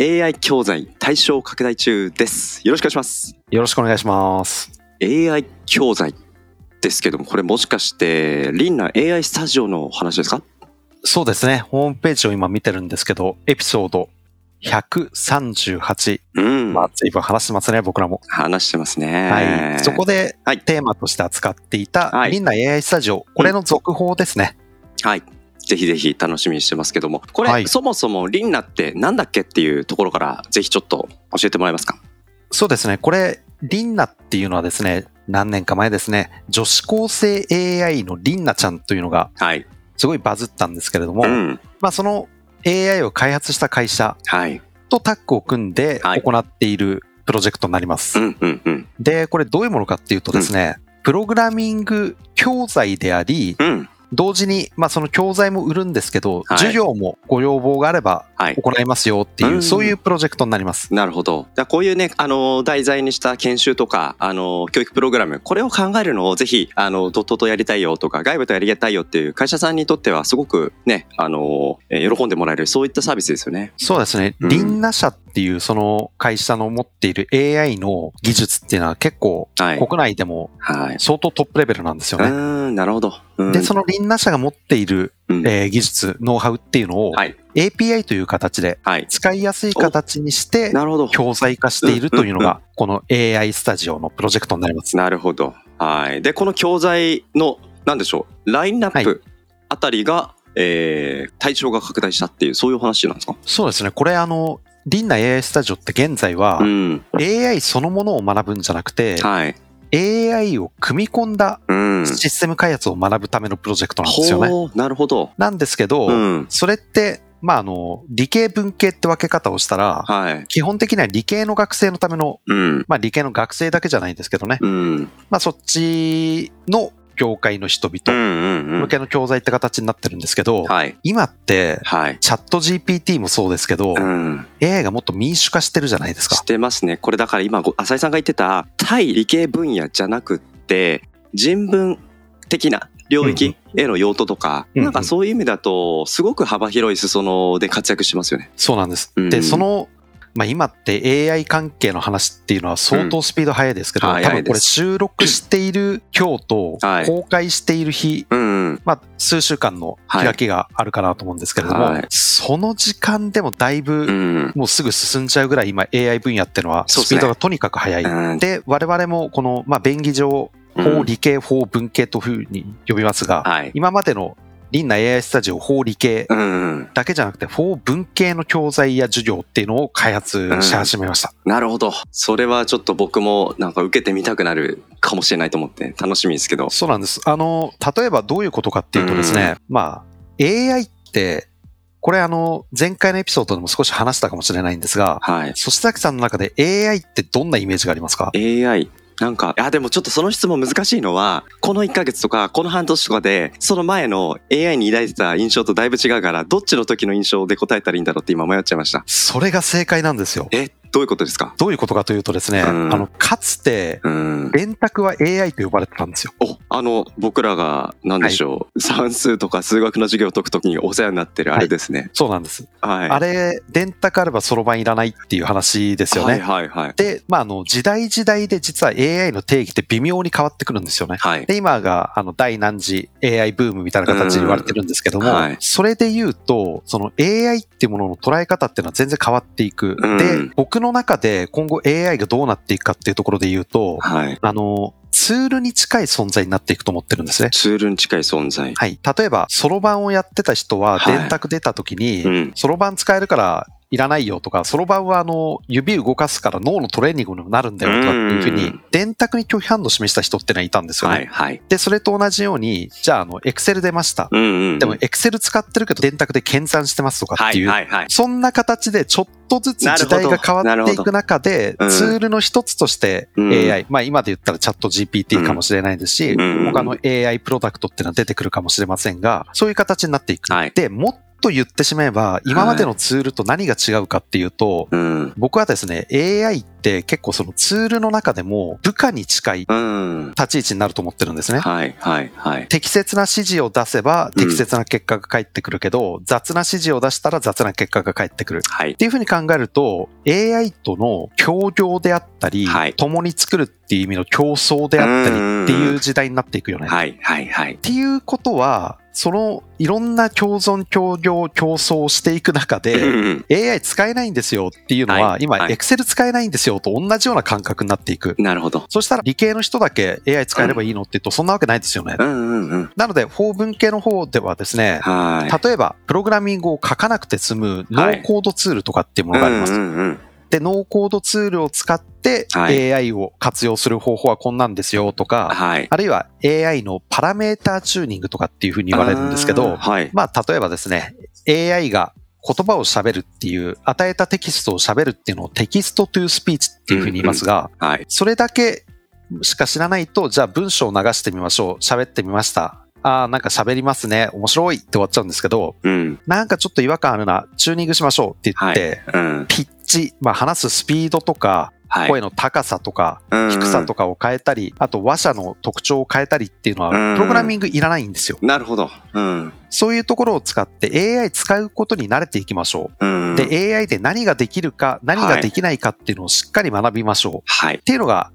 AI 教材対象拡大中です。よろしくお願いします。よろしくお願いします。AI 教材ですけども、これもしかして、リンナ AI スタジオの話ですか？そうですね。ホームページを今見てるんですけど、エピソード138。うん。まあ、随分話してますね、僕らも。話してますね。はい。そこではいテーマとして扱っていた、はいリンナ AI スタジオ、これの続報ですね。はい。ぜひぜひ楽しみにしてますけども、これ、はいそもそもリンナってなんだっけっていうところから、ぜひちょっと教えてもらえますか？そうですね。これ、リンナっていうのはですね、何年か前ですね、女子高生 AI のリンナちゃんというのがはい。すごいバズったんですけれども、うん。まあその AI を開発した会社はい。とタッグを組んではい行っているプロジェクトになります。うんうんうん。で、これどういうものかっていうとですね、プログラミング教材であり、うん。同時に、まあその教材も売るんですけど、はい授業もご要望があればはい。行いますよっていう、うんそういうプロジェクトになります。なるほど。じゃあこういうね、あの、題材にした研修とか、あの、教育プログラム、これを考えるのをぜひ、あの、ドットとやりたいよとか、外部とやりたいよっていう会社さんにとってはすごくね、あの、えー喜んでもらえる、そういったサービスですよね。そうですね。うんリンナ社っていうその会社の持っている AI の技術っていうのは結構はい。国内でもはい。相当トップレベルなんですよね。うーん、なるほど。うんで、そのリンナ社が持っている、うんえー技術、ノウハウっていうのをはい。API という形ではい。使いやすい形にしてなるほど。教材化しているというのが、この AI スタジオのプロジェクトになります。なるほど。はい。で、この教材の、なんでしょう、ラインナップあたりが、えー、対象が拡大したっていう、そういうお話なんですか？そうですね。これあの、リンナ AI スタジオって現在はう、ん。AI そのものを学ぶんじゃなくて、はい。AI を組み込んだうん。システム開発を学ぶためのプロジェクトなんですよね。ほう、なるほど。なんですけど、うん。それって、まあ、あの、理系文系って分け方をしたら、はい。基本的には理系の学生のための、うん。まあ、理系の学生だけじゃないんですけどね。うん。まあ、そっちの業界の人うん々。向けの教材って形になってるんですけど、はい。今って、はい。チャット GPT もそうですけど、うん。AI がもっと民主化してるじゃないですかし。てますね。これだから今、ご浅井さんが言ってた、対理系分野じゃなくって、人文的な領域への用途とか、うんうんなんかそういう意味だと、すごく幅広い裾野で活躍してますよね。そうなんです。うんで、その、まあ、今って AI 関係の話っていうのは相当スピード速いですけど、うん多分これ収録している今日とはい公開している日、うん。まあ、数週間の開きがあるかなと思うんですけれども、はいその時間でもだいぶ、うん。もうすぐ進んじゃうぐらい今 AI 分野っていうのはスピードがとにかく速い。うんで、我々もこの、まあ、便宜上、法理系、法文系というふうに呼びますが、はい。今までのリンナ AI スタジオ法理系うん。だけじゃなくて、法文系の教材や授業っていうのを開発し始めました。なるほど。それはちょっと僕もなんか受けてみたくなるかもしれないと思って楽しみですけど。そうなんです。あの、例えばどういうことかっていうとですね、まあ、AI って、これあの、前回のエピソードでも少し話したかもしれないんですが、はい。そし崎さんの中で AI ってどんなイメージがありますか？AI。なんか、いやでもちょっとその質問難しいのは、この1ヶ月とか、この半年とかで、その前の AI に抱いてた印象とだいぶ違うから、どっちの時の印象で答えたらいいんだろうって今迷っちゃいました。それが正解なんですよ。え、どういうことですか？どういうことかというとですね、うんあの、かつて、うん。電卓は AI と呼ばれてたんですよ。お、あの、僕らが、なんでしょう、算数とか数学の授業を解くときにお世話になってるあれですね。そうなんです。はい。あれ、電卓あればそろばんいらないっていう話ですよね。はいはいはい。で、まあ、あの、時代時代で実は AI の定義って微妙に変わってくるんですよね。はい。で、今が、あの、第何次 AI ブームみたいな形で言われてるんですけども、うんはいそれで言うと、その AI っていうものの捉え方っていうのは全然変わっていく。うんで、僕の中で今後 AI がどうなっていくかっていうところで言うと、はい。あの、ツールに近い存在になっていくと思ってるんですね。ツールに近い存在。はい。例えば、そろばんをやってた人は、はい電卓出た時に、うん。そろばん使えるからいらないよとか、そろばんはあの、指動かすから脳のトレーニングにもなるんだよとかっていうふうにうん、電卓に拒否反応を示した人ってのはいたんですよね。はいはい。で、それと同じように、じゃあ、あの、エクセル出ました。うんうん。でも、エクセル使ってるけど、電卓で計算してますとかはっていう、いはいはい。そんな形でちょっとずつ時代が変わっていく中で、ツールの一つとしてうん AI、まあ今で言ったらチャット GPT かもしれないですし、うん他の AI プロダクトっていうのは出てくるかもしれませんが、そういう形になっていく。はいで、もっと言ってしまえば、今までのツールと何が違うかっていうと、うん。僕はですね、AI って結構そのツールの中でも部下に近いうん。立ち位置になると思ってるんですね。はいはいはい。適切な指示を出せば適切な結果が返ってくるけど、雑な指示を出したら雑な結果が返ってくる。はいっ。ていうふうに考えると、AI との協業であったり、はい共に作るっていう意味の競争であったりっていう時代になっていくよね。っはいはいはい。ていうことは、そのいろんな共存、協業、競争をしていく中うで、ん AI 使えないんですよっていうのは、今、はいはい Excel 使えないんですよと同じような感覚になっていく。なるほど。そしたら理系の人だけ AI 使えればいいのって言うと、そんなわけないですよね。うんうんうん。なので、法文系の方ではですね、はい。例えば、プログラミングを書かなくて済むノーコードツールとかっていうものがあります。うんうんうん。で、ノーコードツールを使ってはい AI を活用する方法はこんなんですよとか、はい。あるいは AI のパラメータチューニングとかっていうふうに言われるんですけど、はい。まあ、例えばですね、AI が言葉を喋るっていう、与えたテキストを喋るっていうのを text to speech っていうふうに言いますが、はい。それだけしか知らないと、じゃあ文章を流してみましょう。喋ってみました。ああ、なんか喋りますね。面白いって終わっちゃうんですけど、うん。なんかちょっと違和感あるな。チューニングしましょうって言って、うん。ピッチ、まあ話すスピードとか、はい。声の高さとか、うん低さとかを変えたり、あと話者の特徴を変えたりっていうのは、うんプログラミングいらないんですよ。なるほど。うん。そういうところを使って AI 使うことに慣れていきましょうん。う。で、AI で何ができるか、何ができないかっていうのをしっかり学びましょう。はい。っていうのが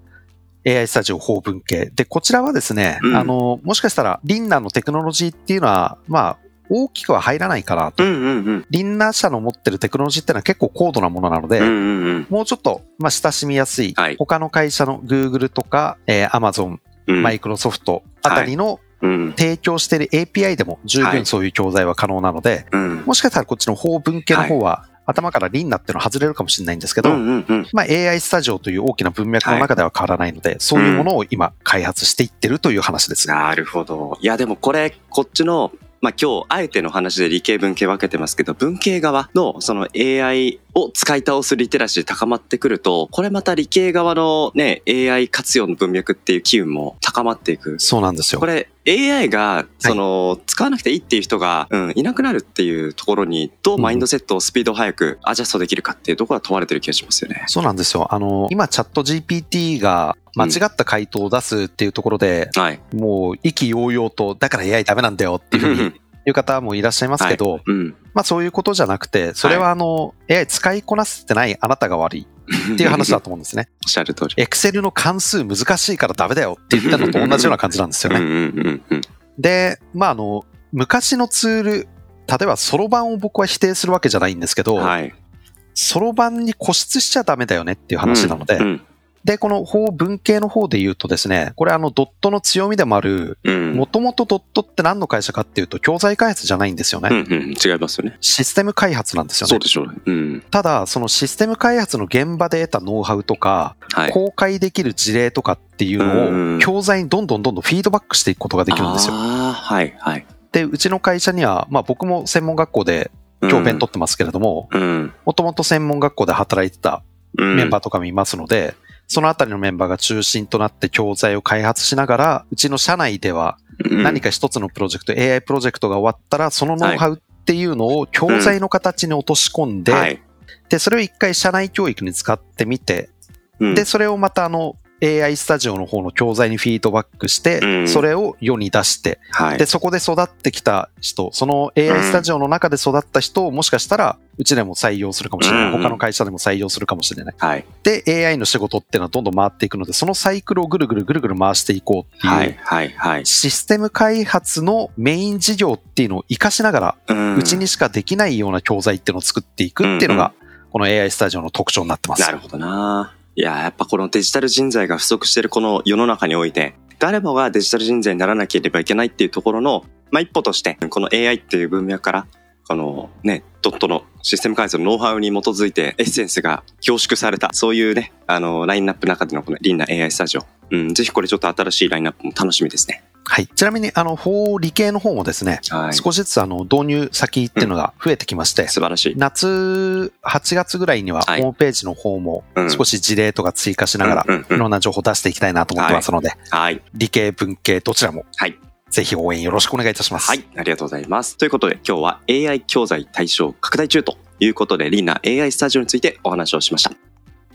AI スタジオ法文系。で、こちらはですね、うんあの、もしかしたらリンナーのテクノロジーっていうのは、まあ、大きくは入らないかなと。うんうんうん。リンナー社の持ってるテクノロジーっていうのは結構高度なものなので、うんうんうん。もうちょっと、まあ、親しみやすい、はい他の会社の Google とか、えー Amazon、うん。マイクロソフトあたりのうん。提供している API でも十はい分そういう教材は可能なので、うん。もしかしたらこっちの法文系の方は、頭からリンナっていうのは外れるかもしれないんですけど、うんうんうん。まあ、AI スタジオという大きな文脈の中では変わらないので、そういうものを今開発していってるという話です。なるほど。いや、でもこれ、こっちの、まあ今日、あえての話で理系文系分けてますけど、文系側のその AI を使い倒すリテラシー高まってくると、これまた理系側のね、AI 活用の文脈っていう機運も高まっていく。そうなんですよこ。れ AI が、その、使わなくていいっていう人が、うん、いなくなるっていうところに、どうマインドセットをスピード速くアジャストできるかっていうところが問われてる気がしますよね。そうなんですよ。あの、今チャット GPT が間違った回答を出すっていうところで、はい。もう意気揚々と、だから AI ダメなんだよっていうふうに言う方もいらっしゃいますけど、うん。まあそういうことじゃなくて、それはあの、AI 使いこなせてないあなたが悪いっていう話だと思うんですね。おっしゃる通り。Excel の関数難しいからダメだよって言ったのと同じような感じなんですよね。うんうんうんうん。で、まああの、昔のツール、例えばそろばんを僕は否定するわけじゃないんですけど、はい。そろばんに固執しちゃダメだよねっていう話なので、うんで、この法文系の方で言うとですね、これあのドットの強みでもある、うん。もともとドットって何の会社かっていうと、教材開発じゃないんですよね。うんうん、違いますよね。システム開発なんですよね。そうでしょうね。うん。ただ、そのシステム開発の現場で得たノウハウとか、はい。公開できる事例とかっていううんのを、教材にどんどんどんどんフィードバックしていくことができるんですよ。はい、はい。で、うちの会社には、まあ僕も専門学校で教鞭取ってますけれども、うん。もともと専門学校で働いてたうん。メンバーとかもいますので、そのあたりのメンバーが中心となって教材を開発しながら、うちの社内ではうん。何か一つのプロジェクト、AI プロジェクトが終わったら、そのノウハウっていうのを教材の形に落とし込んで、はい。で、それを一回社内教育に使ってみて、うん。で、それをまたあの、AI スタジオの方の教材にフィードバックして、うんそれを世に出して、はいで、。そこで育ってきた人、その AI スタジオの中で育った人をもしかしたら、うちでも採用するかもしれない。うん他の会社でも採用するかもしれない。はい。で、AI の仕事っていうのはどんどん回っていくので、そのサイクルをぐるぐるぐるぐる回していこうっていう、はい。はい。はい。システム開発のメイン事業っていうのを活かしながら、うんうちにしかできないような教材っていうのを作っていくっていうのが、この AI スタジオの特徴になってます。なるほどな。いや、やっぱこのデジタル人材が不足しているこの世の中において、誰もがデジタル人材にならなければいけないっていうところの、まあ、一歩として、この AI っていう文脈から、このね、ドットのシステム開発のノウハウに基づいてエッセンスが凝縮された、そういうね、あの、ラインナップの中でのこのリンナ AI スタジオ。うん、ぜひこれちょっと新しいラインナップも楽しみですね。はい。ちなみに、あの、法理系の方もですね、はい。少しずつあの、導入先っていうのが増えてきまして、素晴らしい。夏、8月ぐらいにははいホームページの方もうん少し事例とか追加しながら、うんうんうんいろんな情報出していきたいなと思ってますので、はい。理系、文系、どちらも、はいぜひ応援よろしくお願いいたします。はい。ありがとうございます。ということで今日は AI 教材対象拡大中ということでリンナ AI スタジオについてお話をしました。あり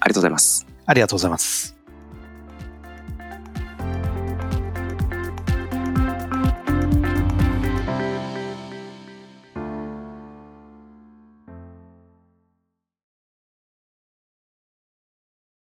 がとうございます。ありがとうございます。